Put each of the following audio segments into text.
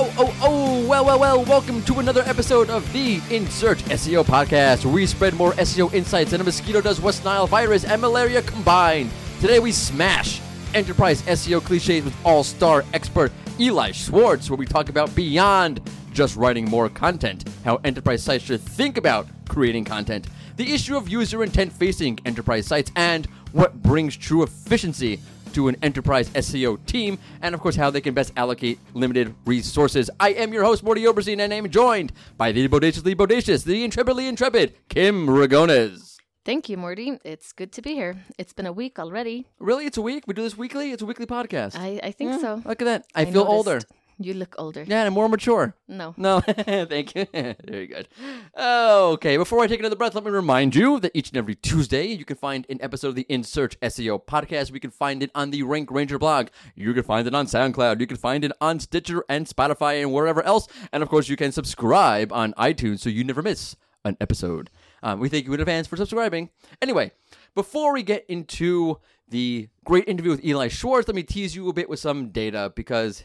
oh, oh, oh, well, well, well, welcome to another episode of the In Search SEO podcast, where we spread more SEO insights than a mosquito does West Nile virus and malaria combined. Today we smash enterprise SEO cliches with all star expert Eli Schwartz, where we talk about beyond just writing more content, how enterprise sites should think about creating content, the issue of user intent facing enterprise sites, and what brings true efficiency to an enterprise SEO team, and of course, how they can best allocate limited resources. I am your host, Mordy Oberstein, and I'm joined by the bodaciously bodacious, the intrepidly intrepid, Kim Ragones. Thank you, Mordy. It's good to be here. It's been a week already. Really? It's a week? We do this weekly? It's a weekly podcast. I, I think so. Look at that. I, feel noticed. older. You look older. Yeah, and more mature. No. No, thank you. Very good. Okay, before I take another breath, let me remind you that each and every Tuesday you can find an episode of the In Search SEO podcast. We can find it on the Rank Ranger blog. You can find it on SoundCloud. You can find it on Stitcher and Spotify and wherever else. And of course, you can subscribe on iTunes so you never miss an episode. Um, we thank you in advance for subscribing. Anyway, before we get into the great interview with Eli Schwartz, let me tease you a bit with some data because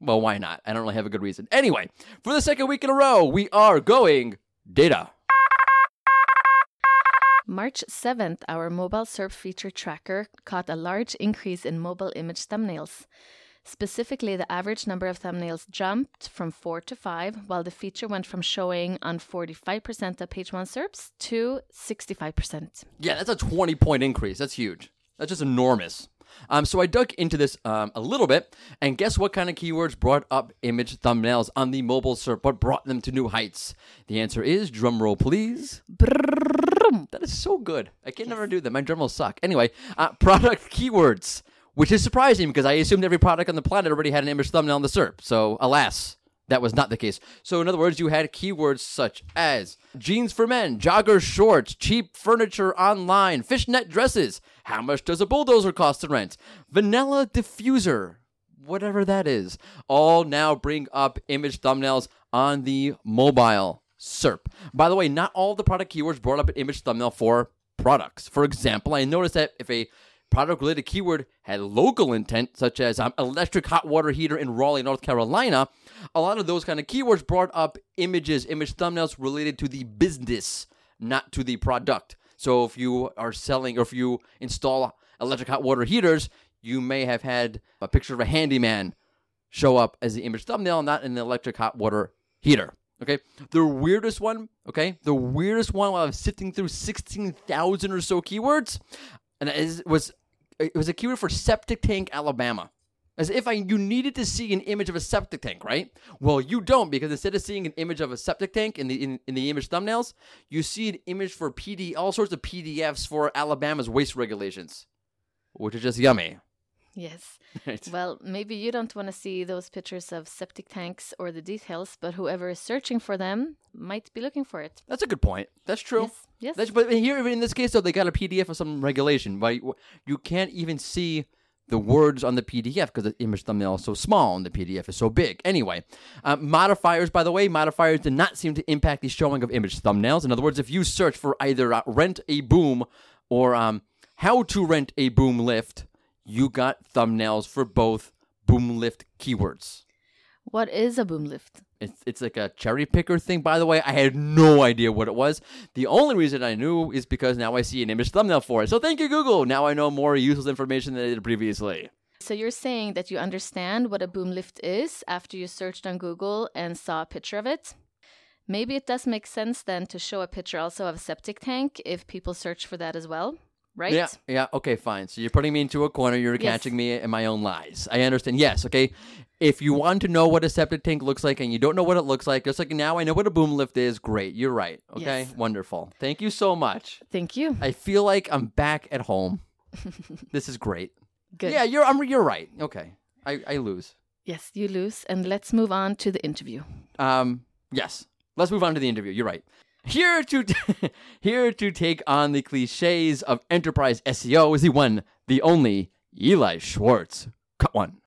well, why not? I don't really have a good reason. Anyway, for the second week in a row, we are going data. March 7th, our mobile SERP feature tracker caught a large increase in mobile image thumbnails. Specifically, the average number of thumbnails jumped from 4 to 5, while the feature went from showing on 45% of page 1 SERPs to 65%. Yeah, that's a 20 point increase. That's huge. That's just enormous. Um, so I dug into this um, a little bit, and guess what kind of keywords brought up image thumbnails on the mobile SERP? What brought them to new heights? The answer is drum roll, please. That is so good. I can never do that. My drum rolls suck. Anyway, uh, product keywords, which is surprising because I assumed every product on the planet already had an image thumbnail on the SERP. So, alas, that was not the case. So, in other words, you had keywords such as jeans for men, jogger shorts, cheap furniture online, fishnet dresses. How much does a bulldozer cost to rent? Vanilla diffuser, whatever that is. All now bring up image thumbnails on the mobile SERP. By the way, not all the product keywords brought up an image thumbnail for products. For example, I noticed that if a product related keyword had local intent, such as um, electric hot water heater in Raleigh, North Carolina, a lot of those kind of keywords brought up images, image thumbnails related to the business, not to the product. So if you are selling or if you install electric hot water heaters, you may have had a picture of a handyman show up as the image thumbnail, not an electric hot water heater. Okay. The weirdest one, okay, the weirdest one while I was sifting through 16,000 or so keywords, and it was it was a keyword for septic tank, Alabama. As if I you needed to see an image of a septic tank, right? Well, you don't because instead of seeing an image of a septic tank in the in, in the image thumbnails, you see an image for PD all sorts of PDFs for Alabama's waste regulations, which is just yummy. Yes. Right. Well, maybe you don't want to see those pictures of septic tanks or the details, but whoever is searching for them might be looking for it. That's a good point. That's true. Yes. Yes. That's, but here, in this case, though, they got a PDF of some regulation, but you- can't even see the words on the PDF because the image thumbnail is so small and the PDF is so big. Anyway, uh, modifiers, by the way, modifiers did not seem to impact the showing of image thumbnails. In other words, if you search for either uh, rent a boom or um, how to rent a boom lift, you got thumbnails for both boom lift keywords. What is a boom lift? It's it's like a cherry picker thing. By the way, I had no idea what it was. The only reason I knew is because now I see an image thumbnail for it. So thank you, Google. Now I know more useless information than I did previously. So you're saying that you understand what a boom lift is after you searched on Google and saw a picture of it? Maybe it does make sense then to show a picture also of a septic tank if people search for that as well, right? Yeah, yeah. Okay, fine. So you're putting me into a corner. You're Yes. catching me in my own lies. I understand. Yes. Okay. If you want to know what a septic tank looks like and you don't know what it looks like, just like now I know what a boom lift is. Great. You're right. Okay. Yes. Wonderful. Thank you so much. Thank you. I feel like I'm back at home. this is great. Good. Yeah, you're. I'm. You're right. Okay. I, I lose. Yes, you lose. And let's move on to the interview. Um, yes. Let's move on to the interview. You're right. Here to here to take on the cliches of enterprise SEO is the one, the only Eli Schwartz. Cut one.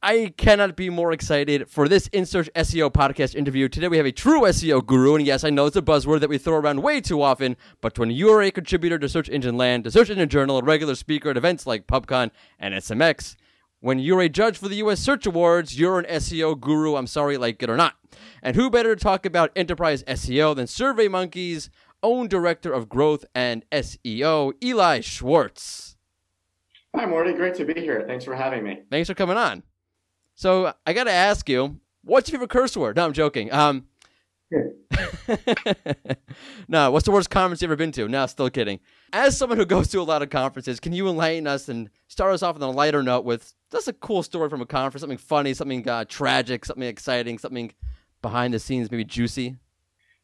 I cannot be more excited for this In Search SEO podcast interview. Today we have a true SEO guru, and yes, I know it's a buzzword that we throw around way too often, but when you are a contributor to Search Engine Land, to Search Engine Journal, a regular speaker at events like PubCon and SMX, When you're a judge for the U.S. Search Awards, you're an SEO guru. I'm sorry, like it or not. And who better to talk about enterprise SEO than SurveyMonkey's own director of growth and SEO, Eli Schwartz? Hi, Mordy. Great to be here. Thanks for having me. Thanks for coming on. So I got to ask you, what's your favorite curse word? No, I'm joking. Um, no, what's the worst conference you've ever been to? No, still kidding. As someone who goes to a lot of conferences, can you enlighten us and start us off on a lighter note with just a cool story from a conference, something funny, something uh, tragic, something exciting, something behind the scenes, maybe juicy?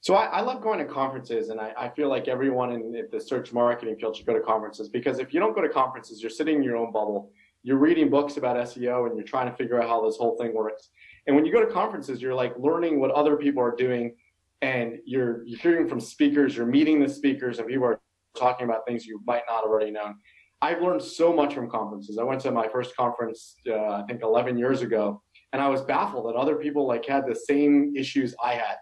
So I, I love going to conferences, and I, I, feel like everyone in the search marketing field should go to conferences because if you don't go to conferences, you're sitting in your own bubble. You're reading books about SEO, and you're trying to figure out how this whole thing works. And when you go to conferences, you're like learning what other people are doing, and you're you're hearing from speakers, you're meeting the speakers, and people are talking about things you might not already know. I've learned so much from conferences. I went to my first conference, uh, I think 11 years ago, and I was baffled that other people like had the same issues I had.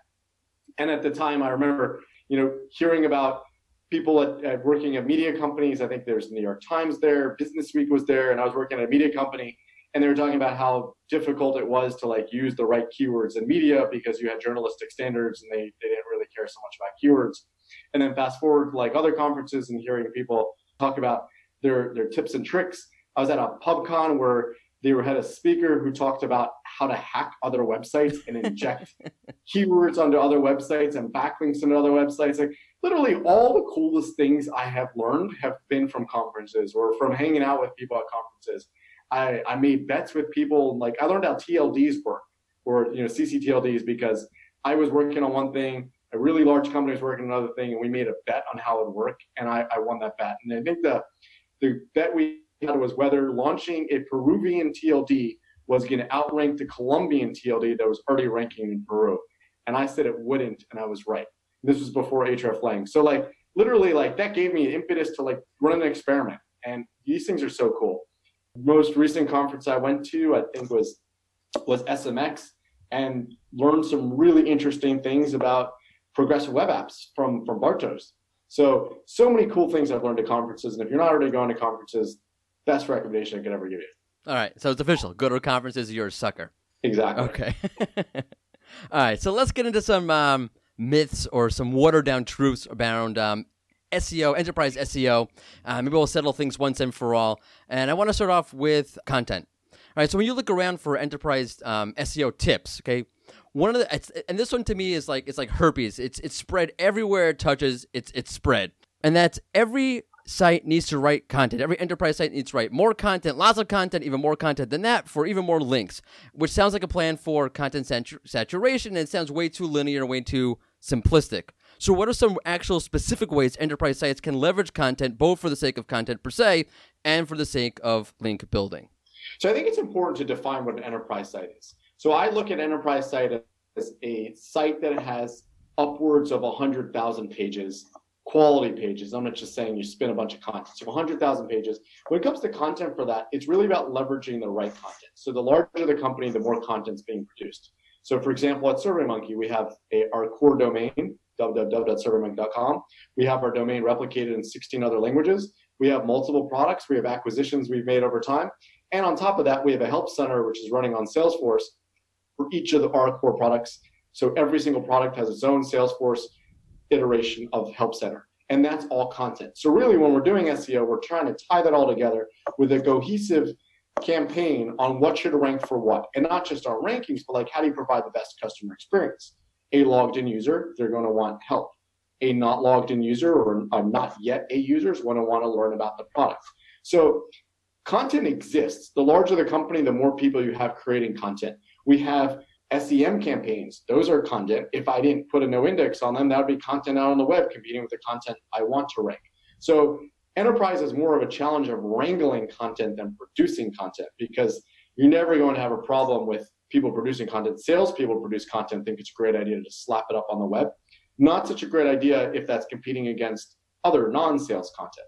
And at the time, I remember, you know, hearing about people at, at working at media companies. I think there's the New York Times there, Business Week was there, and I was working at a media company, and they were talking about how difficult it was to like use the right keywords in media because you had journalistic standards and they, they didn't really care so much about keywords. And then fast forward to like other conferences and hearing people talk about their their tips and tricks. I was at a PubCon where they had a speaker who talked about how to hack other websites and inject keywords onto other websites and backlinks into other websites. Like literally all the coolest things I have learned have been from conferences or from hanging out with people at conferences. I, I made bets with people like I learned how TLDs work or you know CCTLDs because I was working on one thing, a really large company was working on another thing, and we made a bet on how it would work, and I, I won that bet. And I think the the bet we had was whether launching a Peruvian TLD was going to outrank the Colombian TLD that was already ranking in Peru. And I said it wouldn't, and I was right. This was before hreflang. So like literally like that gave me an impetus to like run an experiment. And these things are so cool. Most recent conference I went to, I think was was SMX and learned some really interesting things about progressive web apps from from Bartosz. So so many cool things I've learned at conferences. And if you're not already going to conferences, best recommendation I could ever give you. All right, so it's official. Go to conferences, you're a sucker. Exactly. Okay. All right, so let's get into some um, myths or some watered down truths around um, SEO, enterprise SEO. Uh, maybe we'll settle things once and for all. And I want to start off with content. All right, so when you look around for enterprise um, SEO tips, okay, one of the and this one to me is like it's like herpes. It's it's spread everywhere it touches. It's it's spread, and that's every site needs to write content. Every enterprise site needs to write more content, lots of content, even more content than that for even more links, which sounds like a plan for content satur- saturation and it sounds way too linear, way too simplistic. So, what are some actual specific ways enterprise sites can leverage content both for the sake of content per se and for the sake of link building? So, I think it's important to define what an enterprise site is. So, I look at enterprise site as a site that has upwards of 100,000 pages quality pages. I'm not just saying you spin a bunch of content. So 100,000 pages. When it comes to content for that, it's really about leveraging the right content. So the larger the company, the more content's being produced. So for example, at SurveyMonkey, we have a, our core domain, www.surveymonkey.com. We have our domain replicated in 16 other languages. We have multiple products. We have acquisitions we've made over time. And on top of that, we have a help center, which is running on Salesforce for each of the, our core products. So every single product has its own Salesforce iteration of Help Center. And that's all content. So really, when we're doing SEO, we're trying to tie that all together with a cohesive campaign on what should rank for what, and not just our rankings, but like how do you provide the best customer experience? A logged in user, they're going to want help. A not logged in user or a not yet a user is going to want to learn about the product. So content exists. The larger the company, the more people you have creating content. We have SEM campaigns, those are content. If I didn't put a no index on them, that would be content out on the web competing with the content I want to rank. So enterprise is more of a challenge of wrangling content than producing content because you're never going to have a problem with people producing content. Salespeople produce content, think it's a great idea to just slap it up on the web. Not such a great idea if that's competing against other non-sales content.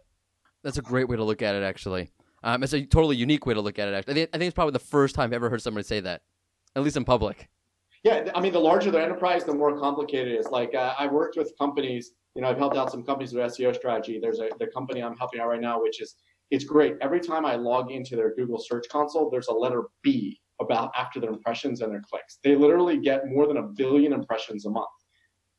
That's a great way to look at it, actually. Um, it's a totally unique way to look at it. Actually, I think, I think it's probably the first time I've ever heard somebody say that, at least in public. Yeah, I mean, the larger the enterprise, the more complicated it is. Like uh, I've worked with companies, you know, I've helped out some companies with SEO strategy. There's a the company I'm helping out right now, which is it's great. Every time I log into their Google Search Console, there's a letter B about after their impressions and their clicks. They literally get more than a billion impressions a month.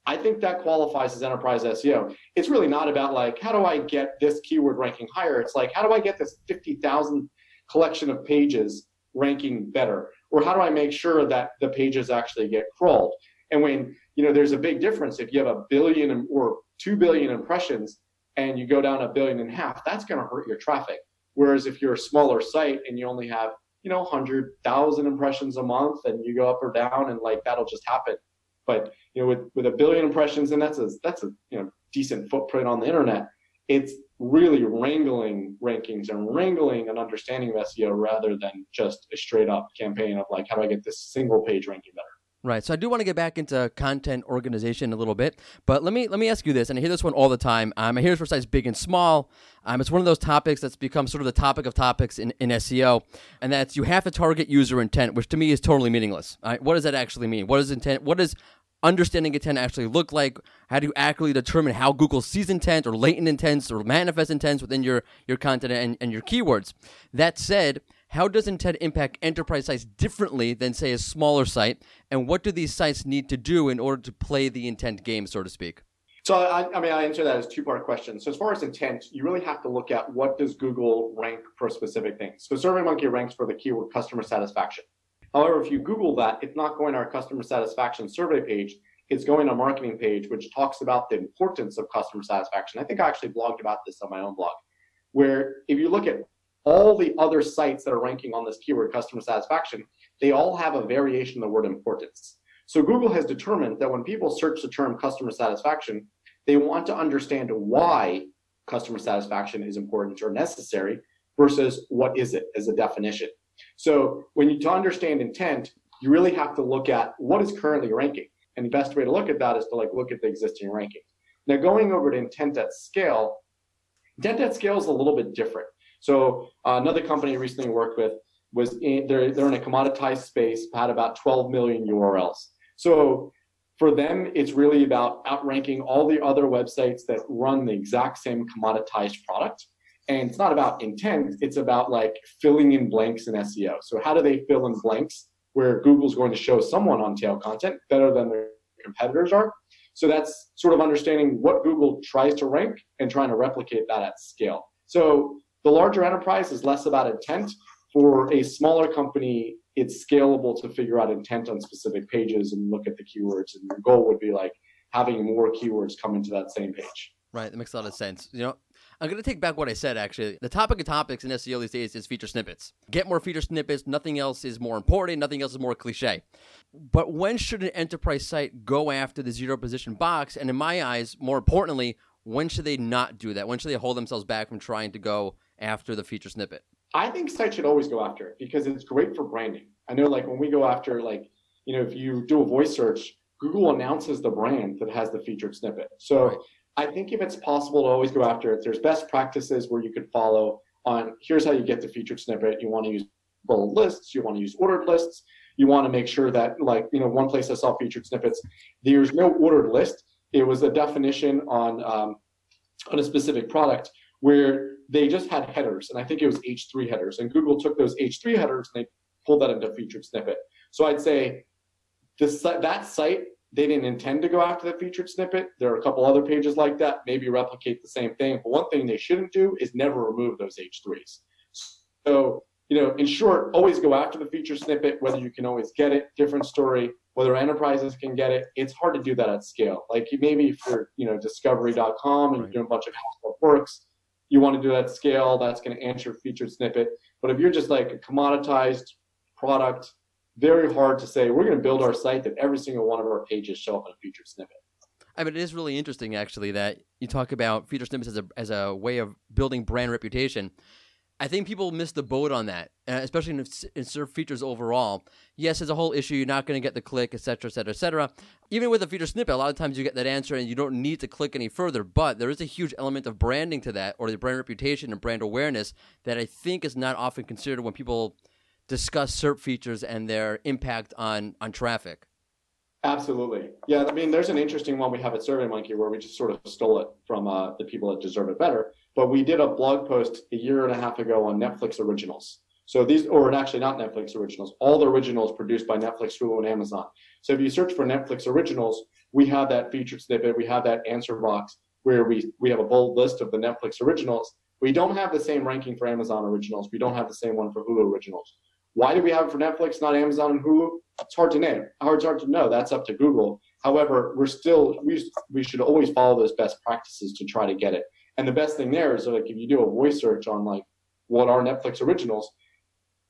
I think that qualifies as enterprise SEO. It's really not about like, how do I get this keyword ranking higher? It's like, how do I get this 50,000 collection of pages ranking better? Or how do I make sure that the pages actually get crawled? And when, you know, there's a big difference if you have a billion or 2 billion impressions and you go down a billion and a half, that's going to hurt your traffic. Whereas if you're a smaller site and you only have, you know, 100,000 impressions a month and you go up or down and like that'll just happen. But, you know, with, with a billion impressions and that's a, that's a, you know, decent footprint on the internet, it's really wrangling rankings and wrangling an understanding of SEO rather than just a straight up campaign of like, how do I get this single page ranking better? Right. So I do want to get back into content organization a little bit, but let me let me ask you this, and I hear this one all the time. Um, I hear this for sites big and small. Um, it's one of those topics that's become sort of the topic of topics in, in SEO, and that's you have to target user intent, which to me is totally meaningless. Right? What does that actually mean? What is intent? What does understanding intent actually look like? How do you accurately determine how Google sees intent or latent intents or manifest intents within your, your content and, and your keywords? That said, how does intent impact enterprise sites differently than, say, a smaller site? And what do these sites need to do in order to play the intent game, so to speak? So I, I mean, I answer that as two part question. So as far as intent, you really have to look at what does Google rank for specific things. So SurveyMonkey ranks for the keyword customer satisfaction. However, if you Google that, it's not going to our customer satisfaction survey page. It's going to a marketing page, which talks about the importance of customer satisfaction. I think I actually blogged about this on my own blog, where if you look at all the other sites that are ranking on this keyword customer satisfaction, they all have a variation of the word importance. So Google has determined that when people search the term customer satisfaction, they want to understand why customer satisfaction is important or necessary versus what is it as a definition. So when you to understand intent, you really have to look at what is currently ranking. And the best way to look at that is to like look at the existing ranking. Now going over to intent at scale, intent at scale is a little bit different. So uh, another company I recently worked with was in, they're, they're in a commoditized space, had about 12 million URLs. So for them, it's really about outranking all the other websites that run the exact same commoditized product. And it's not about intent, it's about like filling in blanks in SEO. So how do they fill in blanks where Google's going to show someone on tail content better than their competitors are? So that's sort of understanding what Google tries to rank and trying to replicate that at scale. So the larger enterprise is less about intent. For a smaller company, it's scalable to figure out intent on specific pages and look at the keywords. And your goal would be like having more keywords come into that same page. Right, that makes a lot of sense. You know, I'm going to take back what I said, actually. The topic of topics in SEO these days is feature snippets. Get more feature snippets. Nothing else is more important. Nothing else is more cliche. But when should an enterprise site go after the zero position box? And in my eyes, more importantly, when should they not do that? When should they hold themselves back from trying to go after the feature snippet? I think sites should always go after it because it's great for branding. I know, like, when we go after, like, you know, if you do a voice search, Google announces the brand that has the featured snippet. So right. I think if it's possible to always go after it, there's best practices where you could follow on here's how you get the featured snippet. You want to use bullet lists, you want to use ordered lists, you want to make sure that like, you know, one place I saw featured snippets, there's no ordered list. It was a definition on um, on a specific product where they just had headers, and I think it was H3 headers, and Google took those H3 headers and they pulled that into featured snippet. So I'd say this that site they didn't intend to go after the featured snippet. There are a couple other pages like that, maybe replicate the same thing. But one thing they shouldn't do is never remove those H3s. So, you know, in short, always go after the featured snippet, whether you can always get it, different story. Whether enterprises can get it, it's hard to do that at scale. Like maybe if you're, you know, discovery.com and you're doing a bunch of household works, you want to do that scale, that's going to answer featured snippet. But if you're just like a commoditized product, very hard to say we're going to build our site that every single one of our pages show up in a featured snippet. I mean, it is really interesting, actually, that you talk about feature snippets as a as a way of building brand reputation. I think people miss the boat on that, uh, especially in, in SERP features overall. Yes, as a whole issue, you're not going to get the click, etc., etc., etc. Even with a feature snippet, a lot of times you get that answer and you don't need to click any further. But there is a huge element of branding to that, or the brand reputation and brand awareness that I think is not often considered when people discuss SERP features and their impact on on traffic. Absolutely. Yeah, I mean, there's an interesting one we have at SurveyMonkey where we just sort of stole it from uh, the people that deserve it better. But we did a blog post a year and a half ago on Netflix originals. So these, or actually not Netflix originals, all the originals produced by Netflix, Hulu, and Amazon. So if you search for Netflix originals, we have that featured snippet, we have that answer box where we, we have a bold list of the Netflix originals. We don't have the same ranking for Amazon originals. We don't have the same one for Hulu originals. Why do we have it for Netflix, not Amazon and Hulu? It's hard to name. Hard, hard to know. That's up to Google. However, we're still we we should always follow those best practices to try to get it. And the best thing there is like if you do a voice search on like what are Netflix originals,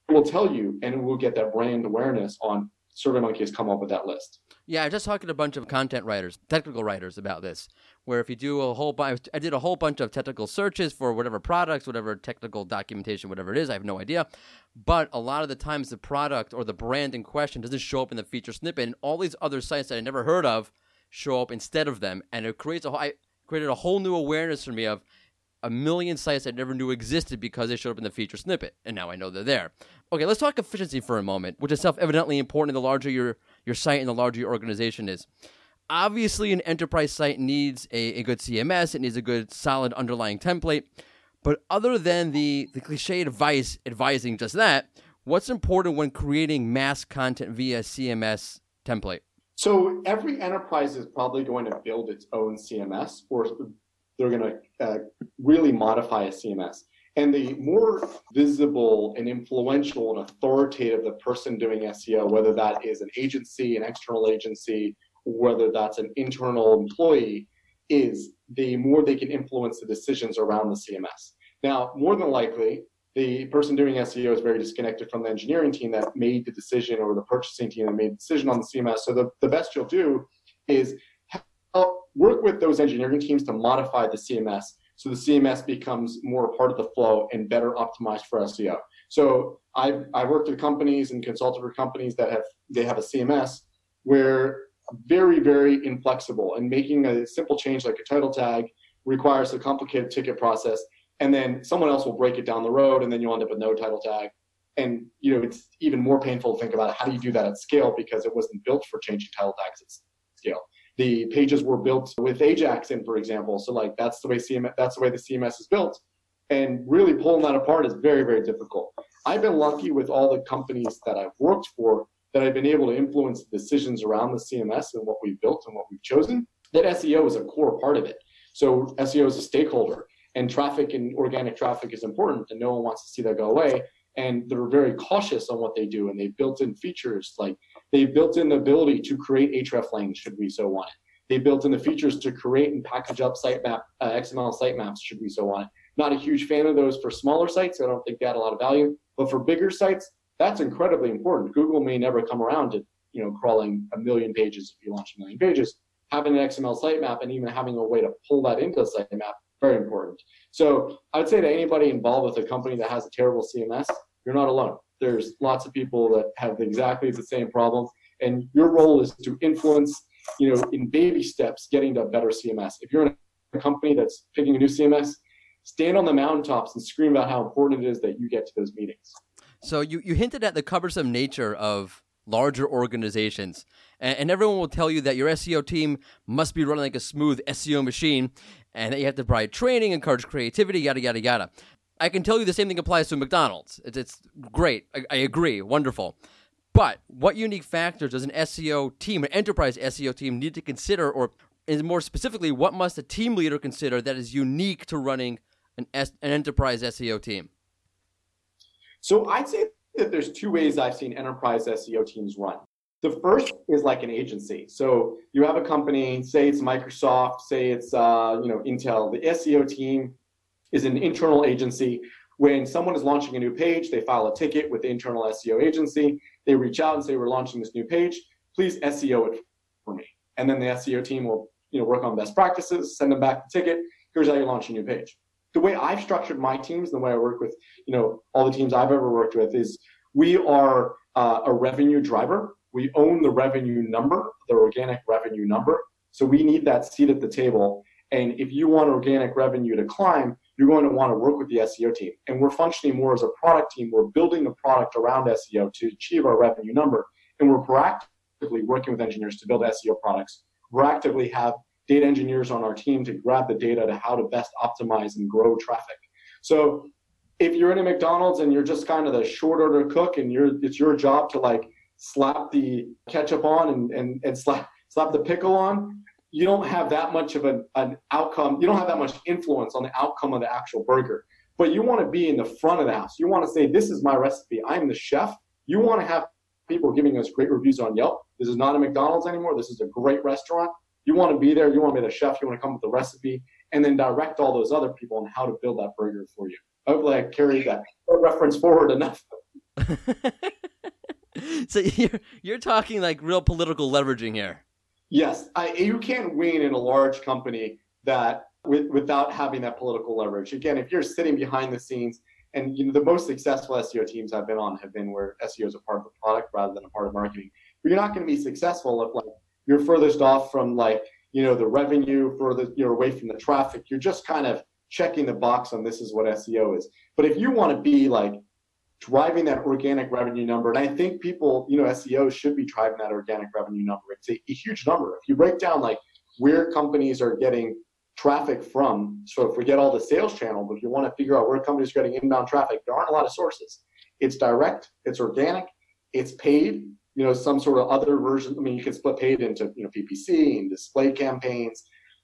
it will tell you, and it will get that brand awareness on SurveyMonkey has come up with that list. Yeah, I just talked to a bunch of content writers, technical writers about this. Where if you do a whole bunch, I did a whole bunch of technical searches for whatever products, whatever technical documentation, whatever it is. I have no idea, but a lot of the times the product or the brand in question doesn't show up in the feature snippet, and all these other sites that I never heard of show up instead of them, and it creates a whole, I created a whole new awareness for me of a million sites I never knew existed because they showed up in the feature snippet, and now I know they're there. Okay, let's talk efficiency for a moment, which is self-evidently important the larger your your site and the larger your organization is. Obviously, an enterprise site needs a, a good CMS, it needs a good solid underlying template. But other than the, the cliche advice advising just that, what's important when creating mass content via CMS template? So every enterprise is probably going to build its own CMS, or they're going to uh, really modify a CMS. And the more visible and influential and authoritative the person doing SEO, whether that is an agency, an external agency, whether that's an internal employee, is the more they can influence the decisions around the CMS. Now, more than likely, the person doing SEO is very disconnected from the engineering team that made the decision or the purchasing team that made the decision on the CMS. So the, the best you'll do is help work with those engineering teams to modify the CMS so the CMS becomes more a part of the flow and better optimized for SEO. So I've, I've worked with companies and consulted for companies that have they have a CMS where very, very inflexible and making a simple change like a title tag requires a complicated ticket process. And then someone else will break it down the road and then you'll end up with no title tag. And you know, it's even more painful to think about how do you do that at scale because it wasn't built for changing title tags at scale the pages were built with Ajax in, for example. So like that's the way CMS, that's the way the CMS is built. And really pulling that apart is very, very difficult. I've been lucky with all the companies that I've worked for that I've been able to influence the decisions around the CMS and what we've built and what we've chosen. That SEO is a core part of it. So SEO is a stakeholder and traffic and organic traffic is important and no one wants to see that go away. And they're very cautious on what they do and they've built in features like they built in the ability to create hreflangs should we so want it. They built in the features to create and package up sitemap uh, XML sitemaps should we so want it. Not a huge fan of those for smaller sites. I don't think they add a lot of value. But for bigger sites, that's incredibly important. Google may never come around to you know crawling a million pages if you launch a million pages. Having an XML sitemap and even having a way to pull that into a sitemap very important. So I would say to anybody involved with a company that has a terrible CMS, you're not alone. There's lots of people that have exactly the same problem, and your role is to influence, you know, in baby steps, getting to a better CMS. If you're in a company that's picking a new CMS, stand on the mountaintops and scream about how important it is that you get to those meetings. So you, you hinted at the cumbersome nature of larger organizations. And, and, everyone will tell you that your SEO team must be running like a smooth SEO machine and that you have to provide training, encourage creativity, yada, yada, yada. I can tell you the same thing applies to McDonald's. It's, it's great. I, I agree. Wonderful. But what unique factors does an SEO team, an enterprise SEO team, need to consider, or more specifically, what must a team leader consider that is unique to running an, S, an enterprise SEO team? So I'd say that there's two ways I've seen enterprise SEO teams run. The first is like an agency. So you have a company, say it's Microsoft, say it's uh, you know Intel. The SEO team is an internal agency. When someone is launching a new page, they file a ticket with the internal SEO agency. They reach out and say, "We're launching this new page. Please SEO it for me." And then the SEO team will you know work on best practices, send them back the ticket. Here's how you launch a new page. The way I've structured my teams, the way I work with you know all the teams I've ever worked with is we are uh, a revenue driver. We own the revenue number, the organic revenue number. So we need that seat at the table. And if you want organic revenue to climb, you're going to want to work with the SEO team. And we're functioning more as a product team. We're building the product around SEO to achieve our revenue number. And we're proactively working with engineers to build SEO products. We're actively have data engineers on our team to grab the data to how to best optimize and grow traffic. So if you're in a McDonald's and you're just kind of the short order cook and you're it's your job to like slap the ketchup on and, and, and slap slap the pickle on, you don't have that much of an, an outcome, you don't have that much influence on the outcome of the actual burger. But you want to be in the front of the house. You want to say, This is my recipe. I'm the chef. You want to have people giving us great reviews on Yelp. This is not a McDonald's anymore. This is a great restaurant. You want to be there. You want to be the chef. You want to come with the recipe and then direct all those other people on how to build that burger for you. Hopefully, I carried that reference forward enough. so you're you're talking like real political leveraging here. Yes, I, you can't win in a large company that with, without having that political leverage. Again, if you're sitting behind the scenes, and you know the most successful SEO teams I've been on have been where SEO is a part of the product rather than a part of marketing. But you're not going to be successful if like you're furthest off from like you know the revenue, further you're away from the traffic. You're just kind of checking the box on this is what SEO is. But if you want to be like driving that organic revenue number, and I think people, you know, SEO should be driving that organic revenue number. It's a, a huge number. If you break down like where companies are getting traffic from, so forget all the sales channel, but if you want to figure out where companies are getting inbound traffic, there aren't a lot of sources. It's direct, it's organic, it's paid, you know, some sort of other version. I mean, you can split paid into, you know, PPC and display campaigns,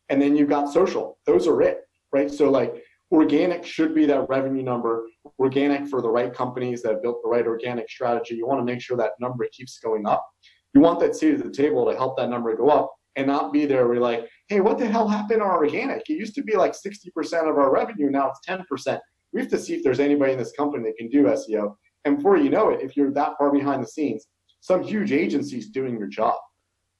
and then you've got social. Those are it right? So like organic should be that revenue number. Organic for the right companies that built the right organic strategy. You want to make sure that number keeps going up. You want that seat at the table to help that number go up and not be there where you're like, hey, what the hell happened our organic? It used to be like 60% of our revenue, now it's 10%. We have to see if there's anybody in this company that can do SEO. And before you know it, if you're that far behind the scenes, some huge agency's doing your job.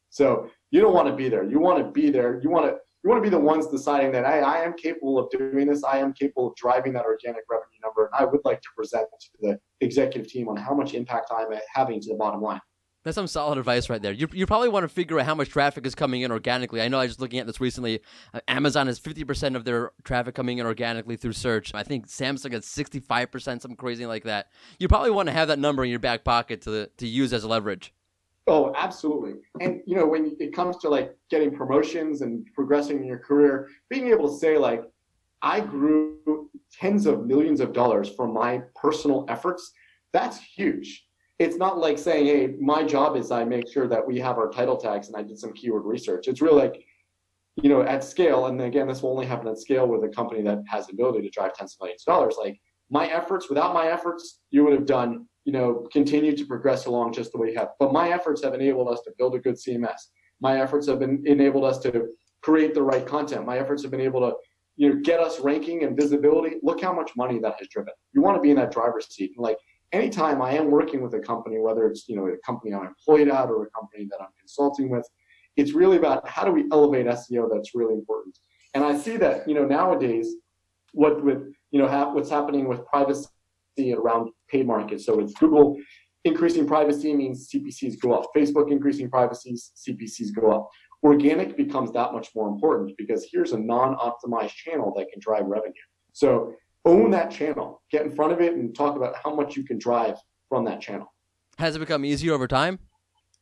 So you don't want to be there. You want to be there. You want to you want to be the ones deciding that hey, I am capable of doing this. I am capable of driving that organic revenue number. And I would like to present to the executive team on how much impact I'm having to the bottom line. That's some solid advice right there. You, you probably want to figure out how much traffic is coming in organically. I know I was looking at this recently. Uh, Amazon has 50% of their traffic coming in organically through search. I think Samsung has 65%, something crazy like that. You probably want to have that number in your back pocket to, to use as leverage. Oh, absolutely. And you know, when it comes to like getting promotions and progressing in your career, being able to say like, I grew tens of millions of dollars from my personal efforts, that's huge. It's not like saying, hey, my job is I make sure that we have our title tags and I did some keyword research. It's really like, you know, at scale, and again, this will only happen at scale with a company that has the ability to drive tens of millions of dollars. Like my efforts, without my efforts, you would have done you know, continue to progress along just the way you have. But my efforts have enabled us to build a good CMS. My efforts have been enabled us to create the right content. My efforts have been able to, you know, get us ranking and visibility. Look how much money that has driven. You want to be in that driver's seat. And like anytime I am working with a company, whether it's, you know, a company I'm employed at or a company that I'm consulting with, it's really about how do we elevate SEO that's really important. And I see that, you know, nowadays, what with, you know, ha- what's happening with privacy around paid markets. So it's Google increasing privacy means CPCs go up. Facebook increasing privacy, CPCs go up. Organic becomes that much more important because here's a non-optimized channel that can drive revenue. So own that channel, get in front of it, and talk about how much you can drive from that channel. Has it become easier over time?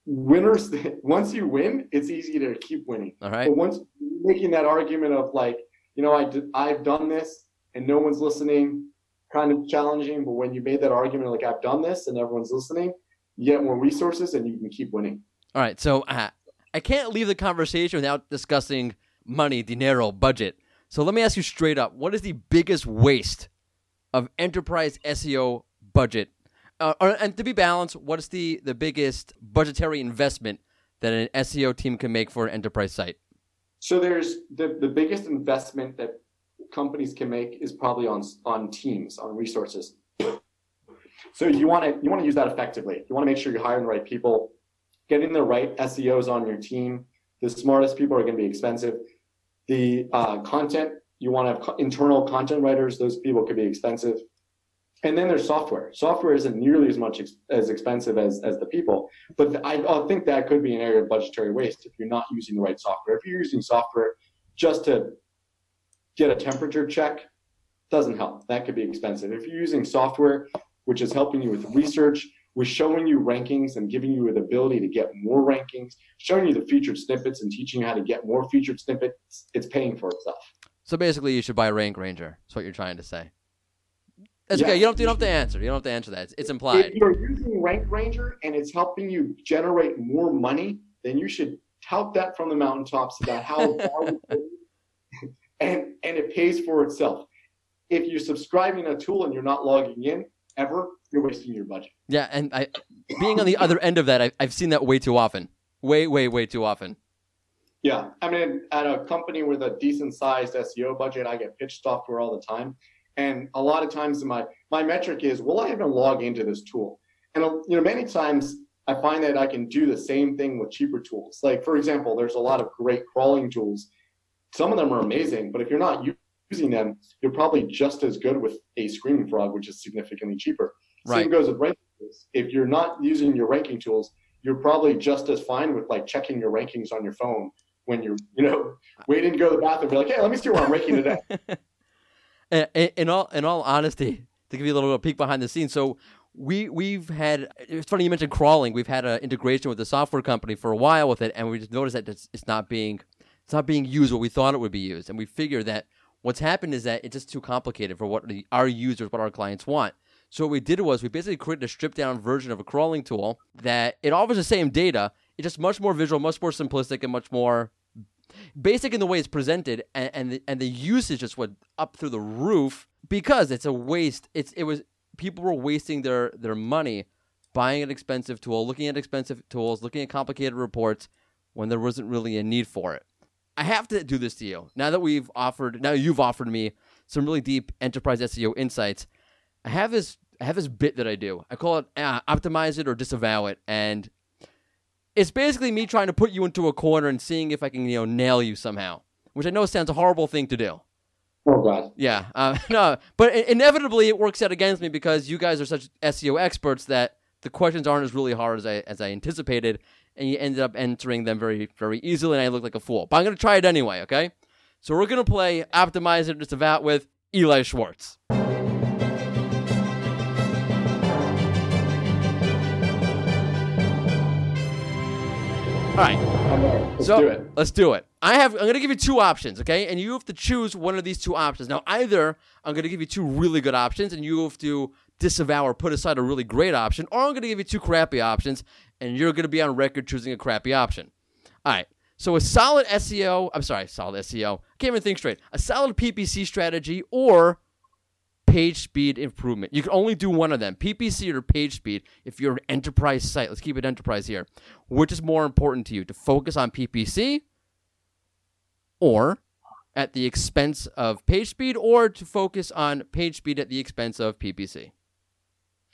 Winners, once you win, it's easy to keep winning. All right. But once making that argument of like, you know, I did, I've done this and no one's listening, kind of challenging. But when you made that argument, like I've done this and everyone's listening, you get more resources and you can keep winning. All right. So uh, I can't leave the conversation without discussing money, dinero, budget. So let me ask you straight up: What is the biggest waste of enterprise SEO budget? Uh, and to be balanced, what is the the biggest budgetary investment that an SEO team can make for an enterprise site? So there's the, the biggest investment that companies can make is probably on on teams, on resources. So you want to you want to use that effectively. You want to make sure you're hiring the right people, getting the right SEOs on your team. The smartest people are going to be expensive. The uh, content you want to have internal content writers; those people could be expensive. And then there's software. Software isn't nearly as much ex- as expensive as, as the people, but I, I think that could be an area of budgetary waste if you're not using the right software. If you're using software just to get a temperature check doesn't help. That could be expensive. If you're using software which is helping you with research with showing you rankings and giving you the ability to get more rankings, showing you the featured snippets and teaching you how to get more featured snippets, it's paying for itself. So basically, you should buy Rank Ranger. That's what you're trying to say. That's Yeah, okay. You don't, you don't have to answer. You don't have to answer that. It's, it's implied. If you're using Rank Ranger and it's helping you generate more money, then you should tout that from the mountaintops about how valuable and and it pays for itself. If you're subscribing a tool and you're not logging in ever, you're wasting your budget. Yeah, and I, being on the other end of that, I, I've seen that way too often. Way, way, way too often. Yeah, I mean, at a company with a decent sized SEO budget, I get pitched software all the time, and a lot of times my my metric is, will I even log into this tool? And you know, many times I find that I can do the same thing with cheaper tools. Like for example, there's a lot of great crawling tools. Some of them are amazing, but if you're not using them, you're probably just as good with a Screaming Frog, which is significantly cheaper. Right. Same goes with ranking tools. If you're not using your ranking tools, you're probably just as fine with like checking your rankings on your phone when you're, you know, waiting to go to the bathroom. Be like, hey, let me see where I'm ranking today. in, in all in all honesty, to give you a little peek behind the scenes, so we we've had it's funny you mentioned crawling. We've had an integration with the software company for a while with it, and we just noticed that it's, it's not being it's not being used what we thought it would be used, and we figured that what's happened is that it's just too complicated for what the, our users, what our clients want. So what we did was we basically created a stripped down version of a crawling tool that it offers the same data. It's just much more visual, much more simplistic, and much more basic in the way it's presented, and and the, and the usage just went up through the roof because it's a waste. It's it was people were wasting their their money buying an expensive tool, looking at expensive tools, looking at complicated reports when there wasn't really a need for it. I have to do this to you now that we've offered. Now you've offered me some really deep enterprise SEO insights. I have this. I have this bit that I do. I call it uh, optimize it or disavow it, and it's basically me trying to put you into a corner and seeing if I can, you know, nail you somehow. Which I know sounds a horrible thing to do. oh God. Yeah, uh, no, but inevitably it works out against me because you guys are such SEO experts that the questions aren't as really hard as I as I anticipated, and you ended up entering them very very easily, and I look like a fool. But I'm gonna try it anyway. Okay, so we're gonna play Optimizer it disavow with Eli Schwartz. All right. Let's so do it. let's do it. I have. I'm going to give you two options, okay? And you have to choose one of these two options. Now, either I'm going to give you two really good options, and you have to disavow or put aside a really great option, or I'm going to give you two crappy options, and you're going to be on record choosing a crappy option. All right. So a solid SEO. I'm sorry, solid SEO. Can't even think straight. A solid PPC strategy or page speed improvement. You can only do one of them, PPC or page speed, if you're an enterprise site. Let's keep it enterprise here. Which is more important to you, to focus on PPC or at the expense of page speed, or to focus on page speed at the expense of PPC?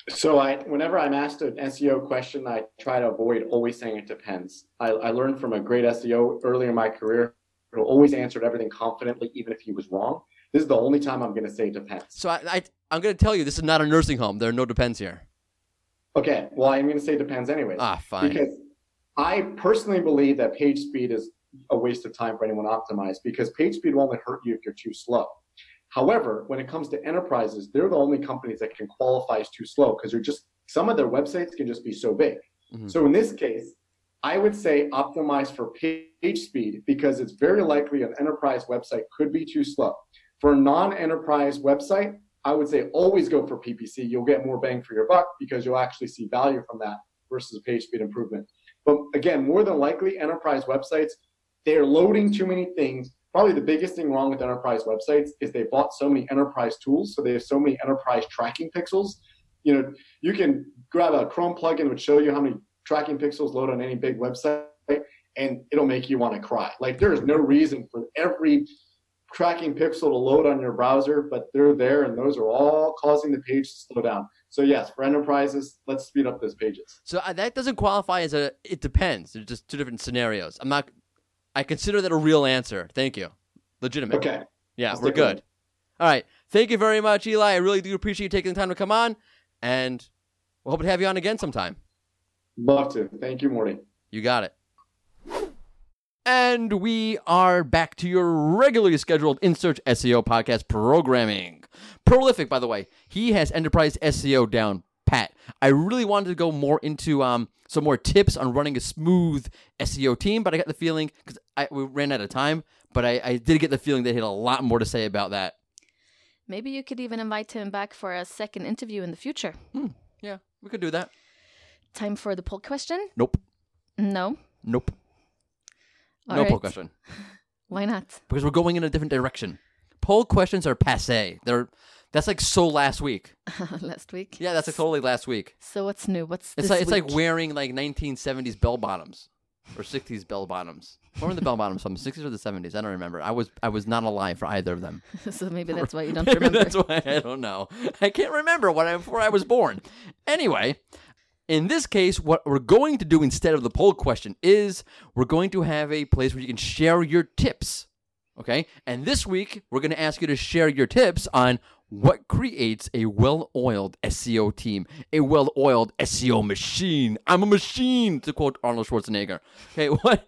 So I, whenever I'm asked an SEO question, I try to avoid always saying it depends. I, I learned from a great SEO early in my career who always answered everything confidently, even if he was wrong. This is the only time I'm going to say depends. So I, I, I'm going to tell you, this is not a nursing home. There are no depends here. Okay, well, I'm going to say depends anyways. Ah, fine. Because I personally believe that page speed is a waste of time for anyone optimized because page speed will only hurt you if you're too slow. However, when it comes to enterprises, they're the only companies that can qualify as too slow because they're just some of their websites can just be so big. Mhm. So in this case, I would say optimize for page speed because it's very likely an enterprise website could be too slow. For a non-enterprise website, I would say always go for PPC. You'll get more bang for your buck because you'll actually see value from that versus a page speed improvement. But again, more than likely, enterprise websites, they're loading too many things. Probably the biggest thing wrong with enterprise websites is they bought so many enterprise tools, so they have so many enterprise tracking pixels. You know, you can grab a Chrome plugin which show you how many tracking pixels load on any big website, and it'll make you want to cry. Like there is no reason for every tracking pixel to load on your browser, but they're there, and those are all causing the page to slow down. So yes, for enterprises, let's speed up those pages. So uh, that doesn't qualify as a. It depends. They're just two different scenarios. I'm not. I consider that a real answer. Thank you. Legitimate. Okay. Yeah, Let's we're good. All right. Thank you very much, Eli. I really do appreciate you taking the time to come on, and we'll hope to have you on again sometime. Love to. Thank you, Mordy. You got it. And we are back to your regularly scheduled In Search SEO podcast programming. Prolific, by the way. He has enterprise SEO down pat. I really wanted to go more into um, some more tips on running a smooth SEO team, but I got the feeling because we ran out of time. But I, I did get the feeling they had a lot more to say about that. Maybe you could even invite him back for a second interview in the future. Hmm. Yeah, we could do that. Time for the poll question? Nope. No. Nope. All no right. poll question Why not? because we're going in a different direction. Poll questions are passe. They're that's like so last week. Last week. Yeah, that's like totally last week. So what's new? What's It's this like it's like wearing like 1970s bell bottoms or 60s bell bottoms. When were the bell bottoms from? The 60s or the 70s? I don't remember. I was I was not alive for either of them. so maybe that's why you don't remember. that's why I don't know. I can't remember what I before I was born. Anyway, in this case, what we're going to do instead of the poll question is we're going to have a place where you can share your tips. Okay? And this week, we're going to ask you to share your tips on what creates a well oiled SEO team, a well oiled SEO machine. I'm a machine, to quote Arnold Schwarzenegger. Okay, what?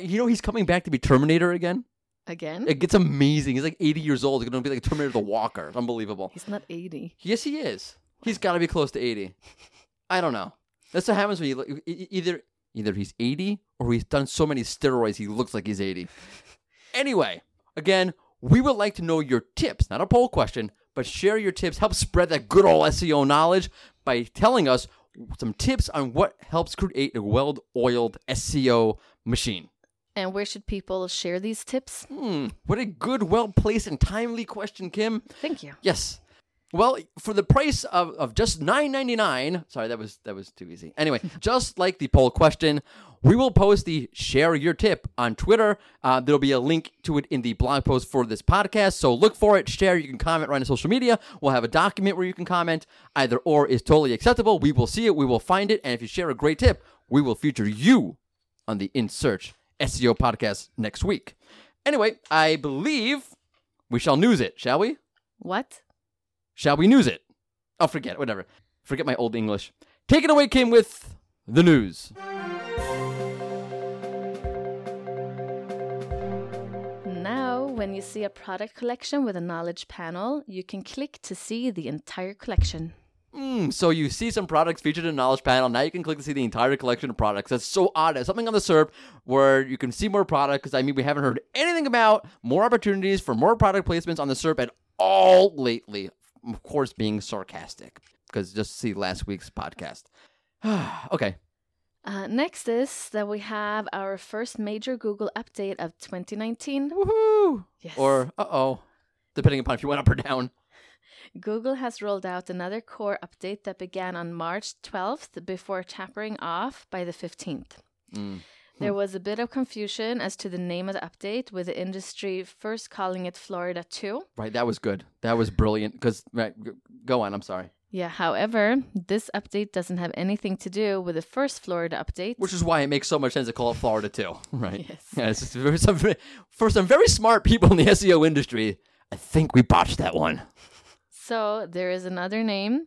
You know, he's coming back to be Terminator again. Again? It gets amazing. He's like 80 years old. He's going to be like Terminator the Walker. It's unbelievable. He's not 80. Yes, he is. He's got to be close to 80. I don't know. That's what happens when you look. Either either he's 80 or he's done so many steroids he looks like he's 80. Anyway, again, we would like to know your tips, not a poll question, but share your tips. Help spread that good old SEO knowledge by telling us some tips on what helps create a well-oiled SEO machine. And where should people share these tips? Hmm, what a good, well-placed, and timely question, Kim. Thank you. Yes. Well, for the price of, of just nine ninety nine. Sorry, that was that was too easy. Anyway, just like the poll question, we will post the share your tip on Twitter. Uh, there'll be a link to it in the blog post for this podcast. So look for it, share. You can comment right on social media. We'll have a document where you can comment. Either or is totally acceptable. We will see it. We will find it. And if you share a great tip, we will feature you on the In Search SEO podcast next week. Anyway, I believe we shall news it, shall we? What? Shall we news it? Oh, forget it. Whatever. Forget my old English. Take it away, Kim, with the news. When you see a product collection with a knowledge panel, you can click to see the entire collection. Mm, so you see some products featured in the knowledge panel. Now you can click to see the entire collection of products. That's so odd. Something on the SERP where you can see more products. because I mean we haven't heard anything about more opportunities for more product placements on the SERP at all lately. Of course, being sarcastic because just see last week's podcast. okay. Uh, next is that we have our first major Google update of 2019. Woohoo! Yes. Or uh oh, depending upon if you went up or down. Google has rolled out another core update that began on March 12th before tapering off by the 15th. Mm. There was a bit of confusion as to the name of the update, with the industry first calling it Florida 2. Right, that was good. That was brilliant. Because right, go on. I'm sorry. Yeah, however, this update doesn't have anything to do with the first Florida update. Which is why it makes so much sense to call it Florida 2, Right. Yes. Yeah. It's just some, for some very smart people in the SEO industry, I think we botched that one. So there is another name.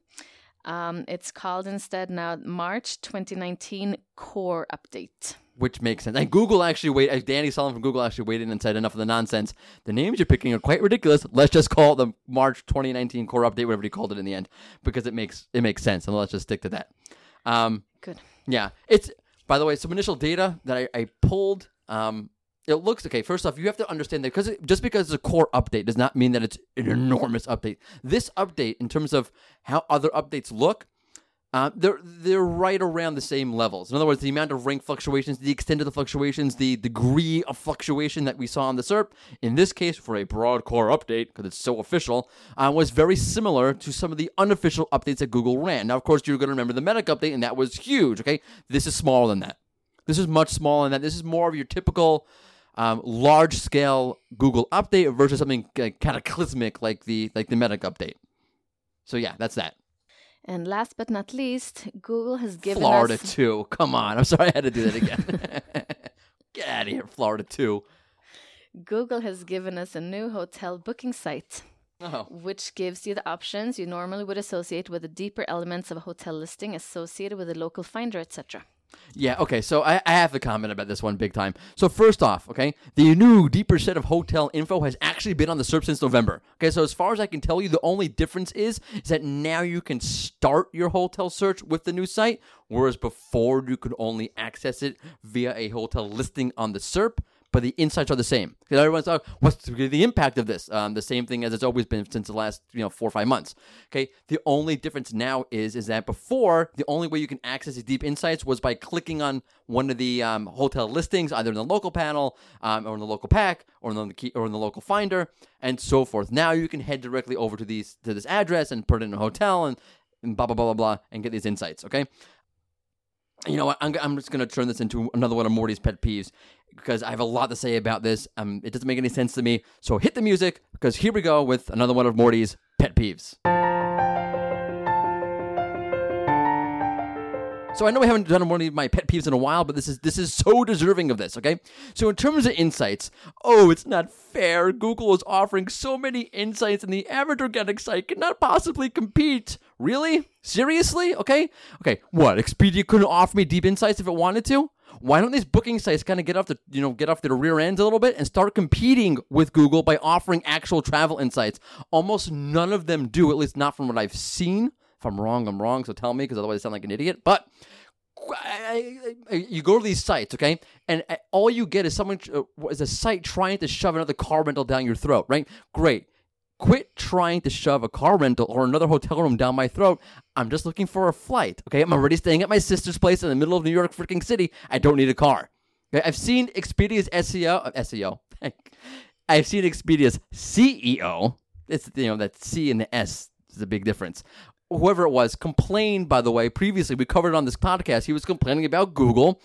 Um, it's called instead now March 2019 Core Update. Which makes sense. And Google actually wait. Danny Sullivan from Google actually waited and said enough of the nonsense. The names you're picking are quite ridiculous. Let's just call it the March 2019 core update, whatever he called it in the end, because it makes it makes sense. And let's just stick to that. Um, Good. Yeah, it's by the way some initial data that I, I pulled. Um, it looks okay. First off, you have to understand that because it, just because it's a core update does not mean that it's an enormous update. This update, in terms of how other updates look, uh, they're they're right around the same levels. In other words, the amount of rank fluctuations, the extent of the fluctuations, the degree of fluctuation that we saw on the SERP, in this case, for a broad core update, because it's so official, uh, was very similar to some of the unofficial updates that Google ran. Now, of course, you're going to remember the Medic update, and that was huge. Okay, this is smaller than that. This is much smaller than that. This is more of your typical um, large scale Google update versus something cataclysmic like the like the Medic update. So yeah, that's that. And last but not least, Google has given Florida us two. Come on, I'm sorry I had to do that again. Get out of here, Florida two. Google has given us a new hotel booking site, Oh, which gives you the options you normally would associate with the deeper elements of a hotel listing associated with a local finder, etc. Yeah, okay, so I, I have to comment about this one big time. So, first off, okay, the new deeper set of hotel info has actually been on the SERP since November. Okay, so as far as I can tell you, the only difference is, is that now you can start your hotel search with the new site, whereas before you could only access it via a hotel listing on the SERP but the insights are the same. Because everyone's like, what's the impact of this? Um, the same thing as it's always been since the last you know four or five months. Okay, the only difference now is is that before the only way you can access the deep insights was by clicking on one of the um, hotel listings, either in the local panel um, or in the local pack or in the key, or in the local finder and so forth. Now you can head directly over to these to this address and put it in a hotel and, and blah blah blah blah blah and get these insights. Okay you know what? I'm, I'm just going to turn this into another one of Mordy's pet peeves because I have a lot to say about this. Um, it doesn't make any sense to me. So hit the music because here we go with another one of Mordy's pet peeves. So I know we haven't done one of my pet peeves in a while, but this is this is so deserving of this, okay? So in terms of insights, oh, it's not fair. Google is offering so many insights and the average organic site cannot possibly compete. Really? Seriously? Okay? Okay, what? Expedia couldn't offer me deep insights if it wanted to? Why don't these booking sites kind of get off the you know get off their rear ends a little bit and start competing with Google by offering actual travel insights? Almost none of them do, at least not from what I've seen. If I'm wrong, I'm wrong. So tell me, because otherwise I sound like an idiot. But you go to these sites, okay, and uh, all you get is someone uh, is a site trying to shove another car rental down your throat, right? Great. Quit trying to shove a car rental or another hotel room down my throat. I'm just looking for a flight. Okay, I'm already staying at my sister's place in the middle of New York freaking city. I don't need a car. Okay? I've seen Expedia's SEO, uh, SEO. I've seen Expedia's CEO. It's you know that C and the S is a big difference whoever it was complained by the way previously we covered it on this podcast he was complaining about google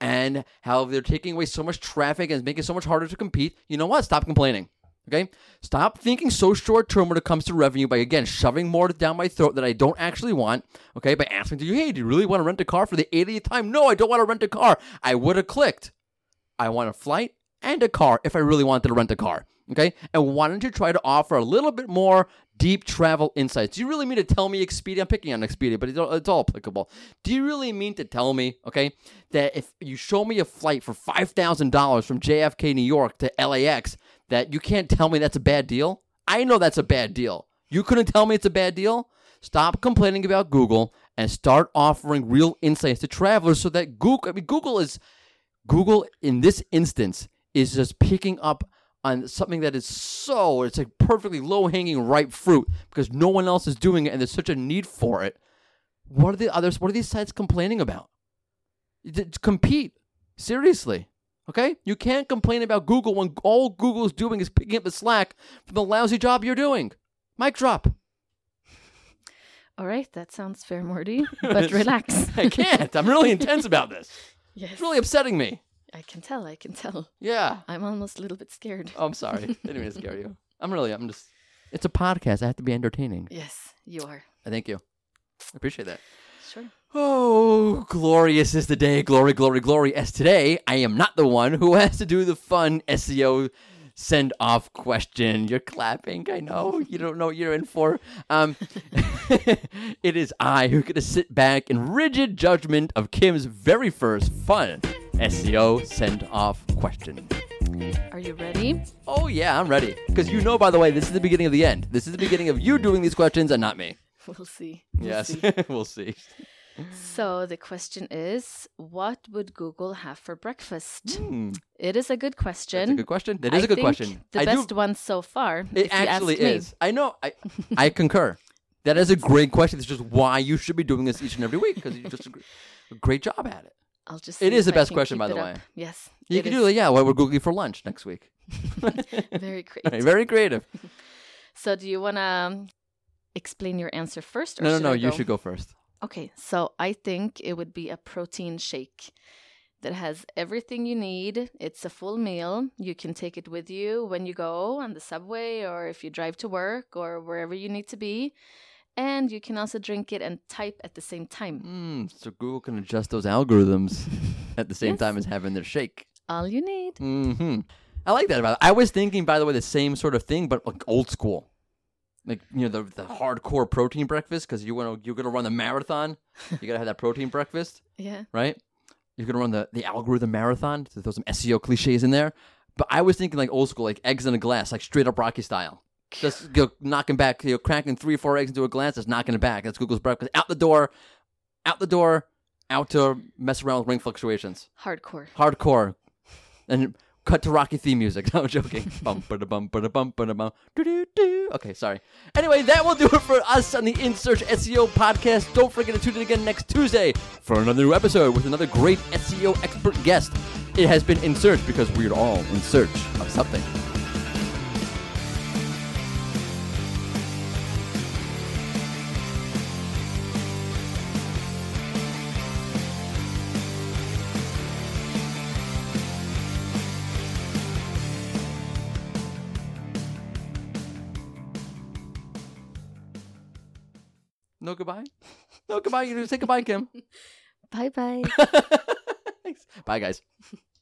and how they're taking away so much traffic and making so much harder to compete. You know what? Stop complaining okay? Stop thinking so short term when it comes to revenue by again shoving more down my throat that i don't actually want okay? By asking to you hey do you really want to rent a car for the 80th time? No i don't want to rent a car. I would have clicked. I want a flight and a car if i really wanted to rent a car okay and why don't you try to offer a little bit more deep travel insights. Do you really mean to tell me Expedia? I'm picking on Expedia, but it's all, it's all applicable. Do you really mean to tell me, okay, that if you show me a flight for $5,000 from JFK, New York to LAX, that you can't tell me that's a bad deal? I know that's a bad deal. You couldn't tell me it's a bad deal? Stop complaining about Google and start offering real insights to travelers so that Google, I mean, Google is, Google in this instance is just picking up on something that is so it's like perfectly low hanging ripe fruit because no one else is doing it and there's such a need for it. What are the others? What are these sites complaining about? compete seriously. Okay, you can't complain about Google when all Google is doing is picking up the slack from the lousy job you're doing. Mic drop. All right, that sounds fair, Mordy. But relax. I can't. I'm really intense about this. Yes. It's really upsetting me. I can tell. I can tell. Yeah. I'm almost a little bit scared. Oh, I'm sorry. Didn't mean to scare you. I'm really. I'm just. It's a podcast. I have to be entertaining. Yes, you are. I thank you. I appreciate that. Sure. Oh, glorious is the day. Glory, glory, glory. As today, I am not the one who has to do the fun SEO send off question. You're clapping. I know. You don't know what you're in for. Um, it is I who get to sit back in rigid judgment of Kim's very first fun SEO send off question. Are you ready? Oh, yeah, I'm ready. Because you know, by the way, this is the beginning of the end. This is the beginning of you doing these questions and not me. We'll see. We'll yes, see. we'll see. So the question is, what would Google have for breakfast? Hmm, It is a good question. that's a good question. That is I a good question. The I do- best one so far. It actually ask me. is. I know. I I concur. That is a great question. It's just why you should be doing this each and every week because you do just a great job at it. I'll just. It is the best question, by the way. up. Yes. You can is do that. Yeah, what we're googling for lunch next week. Very creative. Right, very creative. So, do you want to um, explain your answer first? Or No, no, no. You should go first. Okay, so I think it would be a protein shake that has everything you need. It's a full meal. You can take it with you when you go on the subway or if you drive to work or wherever you need to be. And you can also drink it and type at the same time. Mm, so Google can adjust those algorithms at the same Yes. time as having their shake. All you need. hmm I like that about it. I was thinking, by the way, the same sort of thing, but like old school. Like you know the the hardcore protein breakfast because you want to you're gonna run the marathon. You gotta have that protein breakfast, Yeah. right? You're gonna run the the algorithm marathon to throw some SEO cliches in there. But I was thinking like old school, like eggs in a glass, like straight up Rocky style. Just go knocking back, you know, cracking three or four eggs into a glass, just knocking it back. That's Google's breakfast. Out the door, out the door, out to mess around with ring fluctuations. Hardcore. Hardcore. And cut to Rocky theme music. No, I'm joking. bum ba bum ba bum ba bum. Do do do. Okay, sorry. Anyway, that will do it for us on the In Search SEO podcast. Don't forget to tune in again next Tuesday for another new episode with another great SEO expert guest. It has been In Search because we're all in search of something. No goodbye? No goodbye. You say goodbye, Kim. Bye bye. Thanks. Bye, guys.